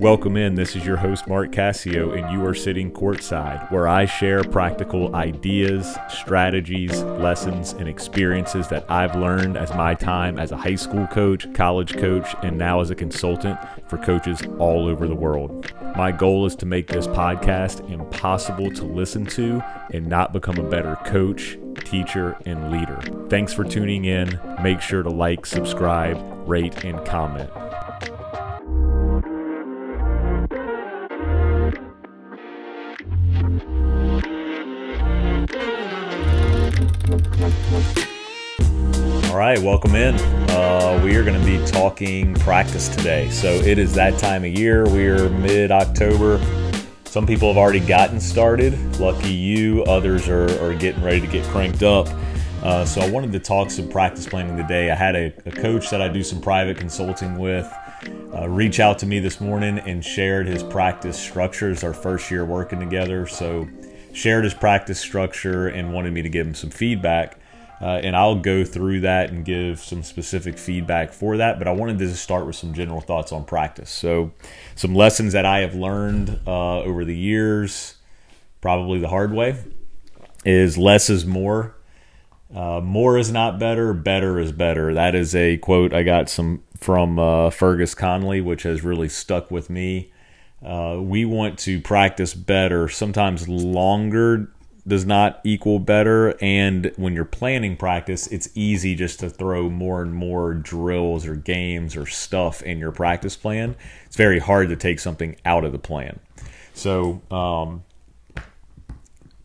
Welcome in. This is your host, Mark Cassio, and you are sitting courtside, where I share practical ideas, strategies, lessons, and experiences that I've learned as my time as a high school coach, college coach, and now as a consultant for coaches all over the world. My goal is to make this podcast impossible to listen to and not become a better coach, teacher, and leader. Thanks for tuning in. Make sure to like, subscribe, rate, and comment. All right, welcome in. Uh, we are going to be talking practice today. So it is that time of year. We're mid October. Some people have already gotten started. Lucky you. Others are, are getting ready to get cranked up. Uh, so I wanted to talk some practice planning today. I had a, a coach that I do some private consulting with uh, reach out to me this morning and shared his practice structures our first year working together. So shared his practice structure and wanted me to give him some feedback. Uh, and I'll go through that and give some specific feedback for that. But I wanted to start with some general thoughts on practice. So, some lessons that I have learned uh, over the years, probably the hard way, is less is more. Uh, more is not better, better is better. That is a quote I got some from uh, Fergus Connolly, which has really stuck with me. Uh, we want to practice better, sometimes longer does not equal better. And when you're planning practice, it's easy just to throw more and more drills or games or stuff in your practice plan. It's very hard to take something out of the plan. So, um,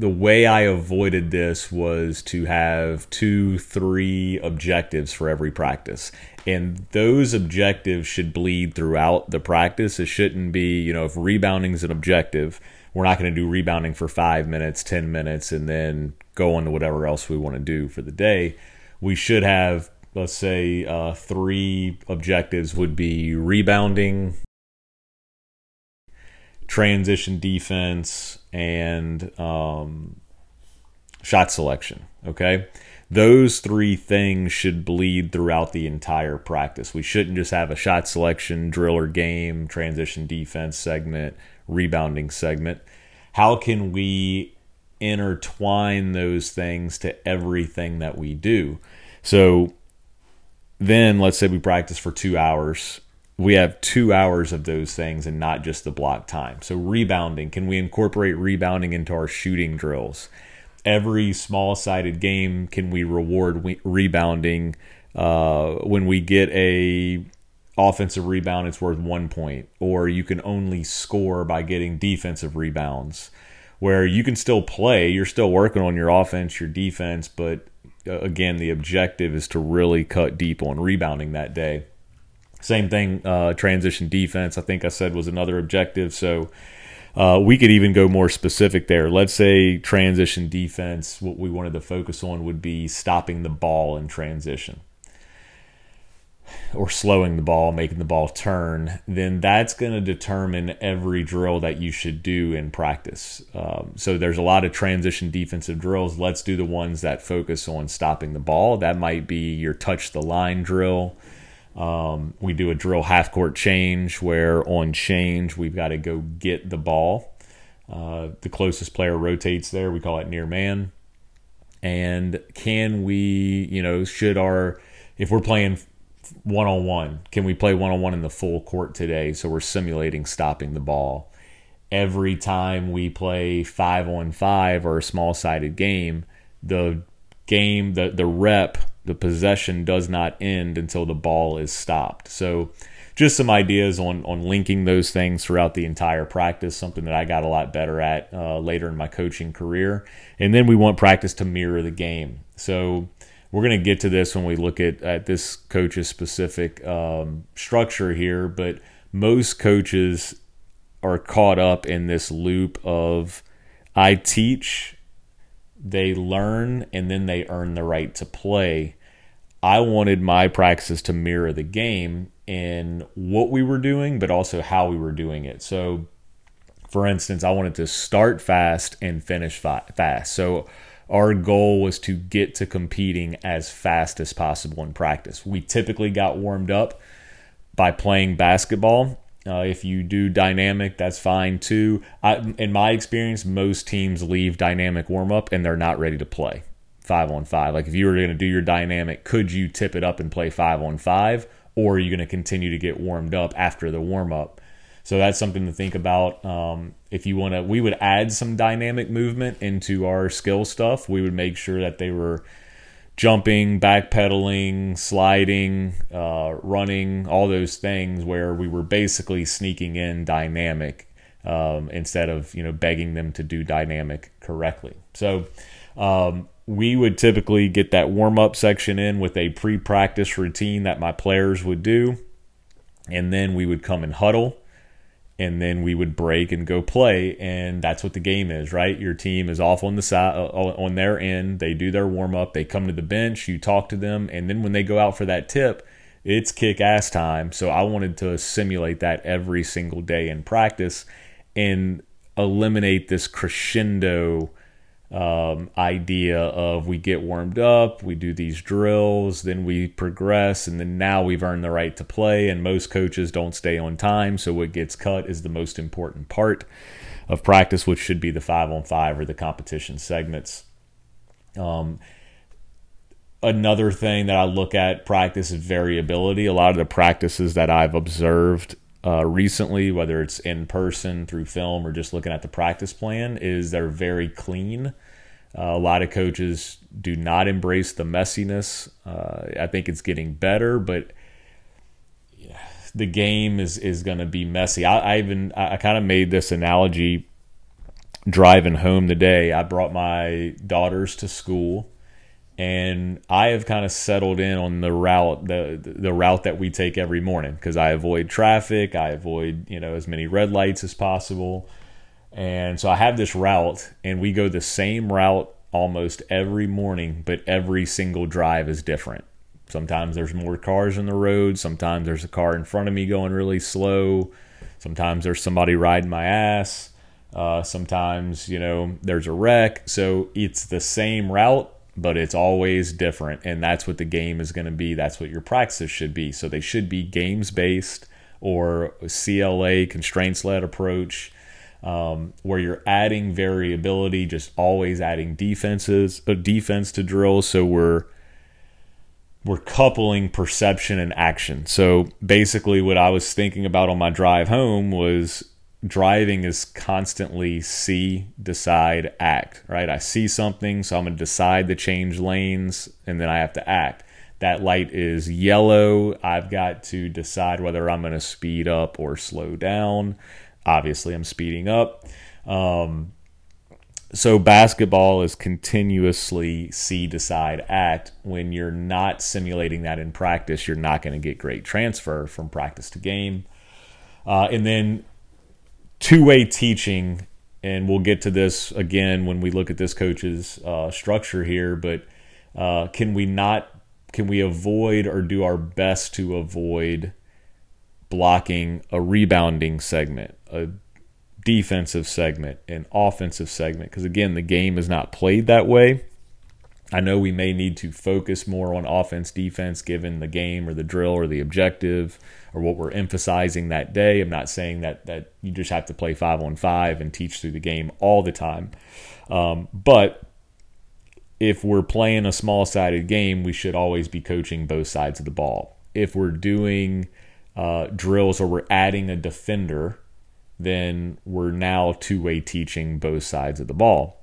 the way I avoided this was to have two, three objectives for every practice. And those objectives should bleed throughout the practice. It shouldn't be, you know, if rebounding is an objective, we're not going to do rebounding for five minutes, 10 minutes, and then go on to whatever else we want to do for the day. We should have, let's say, uh, three objectives would be rebounding, transition defense, and um, shot selection. Okay. Those three things should bleed throughout the entire practice. We shouldn't just have a shot selection, drill or game, transition defense segment, rebounding segment. How can we intertwine those things to everything that we do? So then let's say we practice for two hours. We have two hours of those things and not just the block time. So, rebounding, can we incorporate rebounding into our shooting drills? Every small sided game, can we reward rebounding? Uh, when we get a offensive rebound, it's worth one point, or you can only score by getting defensive rebounds, where you can still play. You're still working on your offense, your defense, but uh, again, the objective is to really cut deep on rebounding that day. Same thing, uh, transition defense, I think I said was another objective. So uh, we could even go more specific there. Let's say transition defense, what we wanted to focus on would be stopping the ball in transition or slowing the ball, making the ball turn, then that's going to determine every drill that you should do in practice. Um, so there's a lot of transition defensive drills. Let's do the ones that focus on stopping the ball. That might be your touch the line drill. Um, we do a drill half court change where on change we've got to go get the ball. Uh, the closest player rotates there. We call it near man. And can we, you know, should our if we're playing one on one. Can we play one on one in the full court today? So we're simulating stopping the ball. Every time we play five on five or a small sided game, the game, the, the rep, the possession does not end until the ball is stopped. So just some ideas on, on linking those things throughout the entire practice, something that I got a lot better at uh, later in my coaching career. And then we want practice to mirror the game. So we're going to get to this when we look at, at this coach's specific um, structure here, but most coaches are caught up in this loop of I teach, they learn, and then they earn the right to play. I wanted my practices to mirror the game in what we were doing, but also how we were doing it. So, for instance, I wanted to start fast and finish fast. So, our goal was to get to competing as fast as possible in practice. We typically got warmed up by playing basketball Uh, if you do dynamic, that's fine too. I, in my experience, most teams leave dynamic warm up and they're not ready to play five on five. Like if you were going to do your dynamic, could you tip it up and play five on five, or are you going to continue to get warmed up after the warm up? So that's something to think about. Um, if you want to, we would add some dynamic movement into our skill stuff. We would make sure that they were jumping, backpedaling, sliding, uh, running, all those things where we were basically sneaking in dynamic um, instead of you know begging them to do dynamic correctly. So um, we would typically get that warm up section in with a pre practice routine that my players would do, and then we would come and huddle and then we would break and go play and that's what the game is right? Your team is off on the side uh, on their end. They do their warm up they come to the bench. You talk to them and then when they go out for that tip it's kick ass time. So i wanted to simulate that every single day in practice and eliminate this crescendo um, idea of we get warmed up, we do these drills, then we progress, and then now we've earned the right to play. And most coaches don't stay on time, so what gets cut is the most important part of practice, which should be the five on five or the competition segments. Um, another thing that I look at practice is variability. A lot of the practices that I've observed uh, recently, whether it's in person through film or just looking at the practice plan, is they're very clean. Uh, a lot of coaches do not embrace the messiness. Uh, I think it's getting better, but the game is is going to be messy. I, I even I kind of made this analogy driving home today. I brought my daughters to school and I have kind of settled in on the route the the route that we take every morning because I avoid traffic, I avoid you know as many red lights as possible, and so I have this route, and we go the same route almost every morning, but every single drive is different. Sometimes there's more cars on the road, sometimes there's a car in front of me going really slow, sometimes there's somebody riding my ass. Uh, sometimes, you know, there's a wreck. So it's the same route, but it's always different. And that's what the game is going to be. That's what your practice should be. So they should be games based or CLA, constraints led approach. Um, where you're adding variability, just always adding defenses, a uh, defense to drills. So we're we're coupling perception and action. So basically, what I was thinking about on my drive home was driving is constantly see, decide, act, right? I see something, so I'm going to decide to change lanes, and then I have to act. That light is yellow. I've got to decide whether I'm going to speed up or slow down. Obviously, I'm speeding up. Um, so, basketball is continuously see, decide, act. When you're not simulating that in practice, you're not going to get great transfer from practice to game. Uh, and then two way teaching, and we'll get to this again when we look at this coach's uh, structure here. But uh, can we not? Can we avoid or do our best to avoid blocking a rebounding segment, a defensive segment, an offensive segment? Because again, the game is not played that way. I know we may need to focus more on offense defense given the game or the drill or the objective or what we're emphasizing that day. I'm not saying that that you just have to play five on five and teach through the game all the time. Um, but if we're playing a small sided game, we should always be coaching both sides of the ball. If we're doing uh, drills or we're adding a defender, then we're now two way teaching both sides of the ball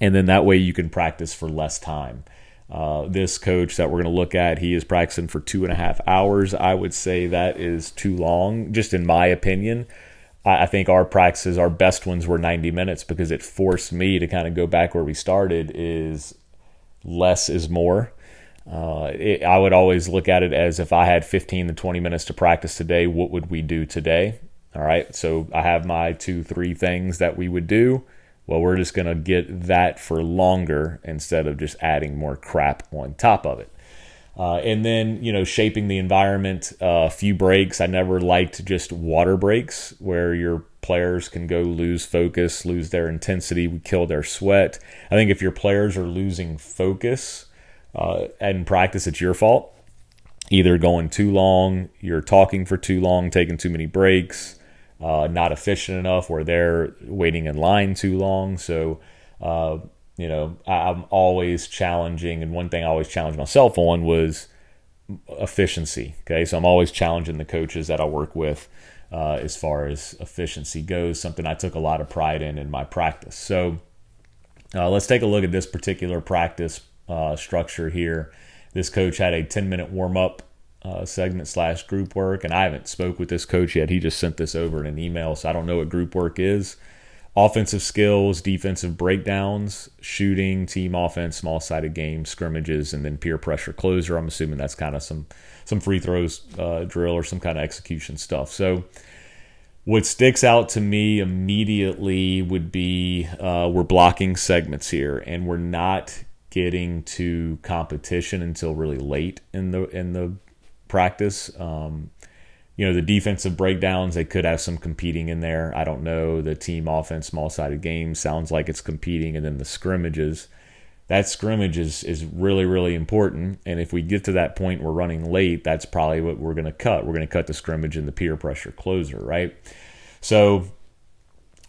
and then that way you can practice for less time. Uh, this coach that we're going to look at, he is practicing for two and a half hours. I would say that is too long, just in my opinion. I, I think our practices, our best ones were 90 minutes because it forced me to kind of go back where we started is less is more. Uh, it, I would always look at it as if I had 15 to 20 minutes to practice today, what would we do today? All right. So I have my two, three things that we would do well, we're just going to get that for longer instead of just adding more crap on top of it. Uh, and then, you know, shaping the environment, uh, a uh, few breaks. I never liked just water breaks where your players can go lose focus, lose their intensity, we kill their sweat. I think if your players are losing focus uh, in practice, it's your fault. either going too long, you're talking for too long, taking too many breaks, uh, not efficient enough, or they're waiting in line too long. So, uh, you know, I'm always challenging, and one thing I always challenged myself on was efficiency. Okay, so I'm always challenging the coaches that I work with uh, as far as efficiency goes, something I took a lot of pride in in my practice. So, uh, let's take a look at this particular practice uh, structure here. This coach had a 10 minute warm up uh, segment slash group work, and I haven't spoke with this coach yet. He just sent this over in an email, so I don't know what group work is. Offensive skills, defensive breakdowns, shooting, team offense, small sided games, scrimmages, and then peer pressure closer. I'm assuming that's kind of some some free throws uh, drill or some kind of execution stuff. So what sticks out to me immediately would be uh, we're blocking segments here, and we're not getting to competition until really late in the in the practice. Um, you know, the defensive breakdowns, they could have some competing in there. I don't know. The team offense, small sided game sounds like it's competing. And then the scrimmages, that scrimmage is, is really, really important. And if we get to that point, we're running late, that's probably what we're going to cut. We're going to cut the scrimmage and the peer pressure closer, right? So,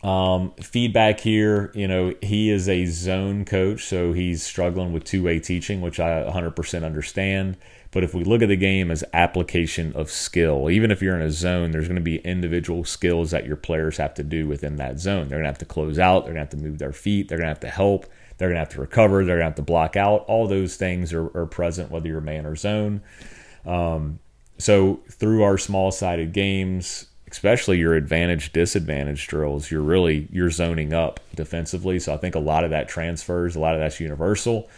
um, feedback here, you know, he is a zone coach, so he's struggling with two way teaching, which I 100% understand. But if we look at the game as application of skill, even if you're in a zone, there's going to be individual skills that your players have to do within that zone. They're going to have to close out, they're going to have to move their feet, they're going to have to help, they're going to have to recover, they're going to have to block out. All those things are, are present whether you're man or zone. Um, so through our small sided games, especially your advantage disadvantage drills, you're really you're zoning up defensively. So I think a lot of that transfers, a lot of that's universal.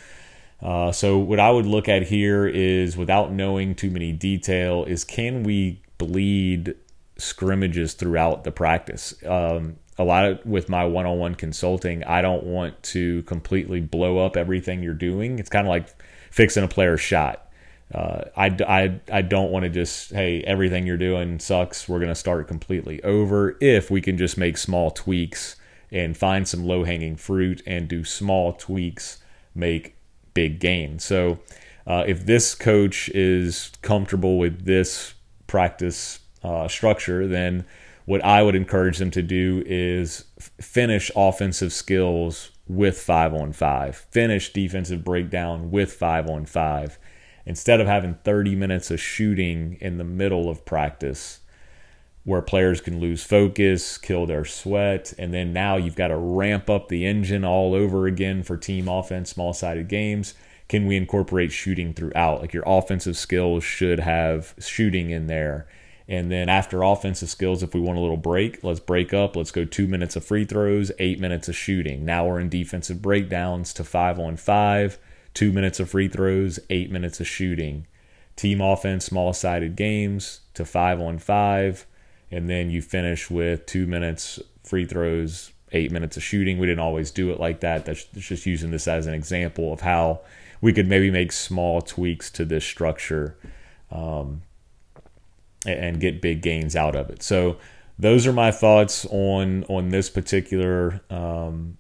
Uh, so what I would look at here is, without knowing too many detail, is can we bleed scrimmages throughout the practice? Um, a lot of with my one-on-one consulting, I don't want to completely blow up everything you're doing. It's kind of like fixing a player's shot. Uh, I, I, I don't want to just, hey, everything you're doing sucks. We're going to start completely over. If we can just make small tweaks and find some low hanging fruit and do small tweaks, make big gain. So uh, if this coach is comfortable with this practice uh, structure, then what I would encourage them to do is finish offensive skills with five on five, finish defensive breakdown with five on five. Instead of having 30 minutes of shooting in the middle of practice, where players can lose focus, kill their sweat, and then now you've got to ramp up the engine all over again for team offense, small sided games. Can we incorporate shooting throughout? Like your offensive skills should have shooting in there. And then after offensive skills, if we want a little break, let's break up. Let's go two minutes of free throws, eight minutes of shooting. Now we're in defensive breakdowns to five on five, two minutes of free throws, eight minutes of shooting. Team offense, small sided games to five on five, and then you finish with two minutes free throws, eight minutes of shooting. We didn't always do it like that. That's just using this as an example of how we could maybe make small tweaks to this structure um, and get big gains out of it. So those are my thoughts on on this particular um,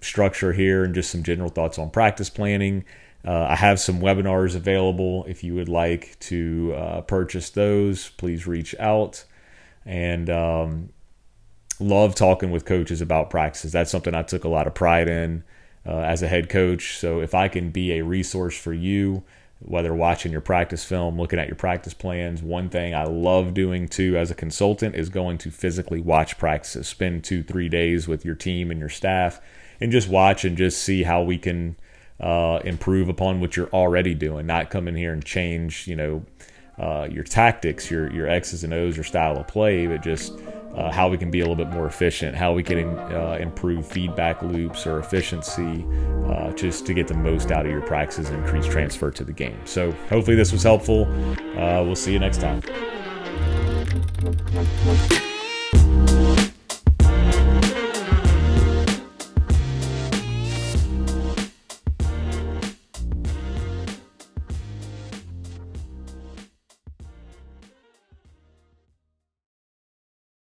structure here, and just some general thoughts on practice planning. Uh, I have some webinars available. If you would like to uh, purchase those, please reach out and um, love talking with coaches about practices. That's something I took a lot of pride in uh, as a head coach. So if I can be a resource for you, whether watching your practice film, looking at your practice plans, one thing I love doing too as a consultant is going to physically watch practices, spend two, three days with your team and your staff, and just watch and just see how we can uh, improve upon what you're already doing, not come in here and change, you know, uh, your tactics, your your X's and O's, your style of play, but just uh, how we can be a little bit more efficient, how we can uh, improve feedback loops or efficiency, uh, just to get the most out of your practices and increase transfer to the game. So hopefully this was helpful. Uh, we'll see you next time.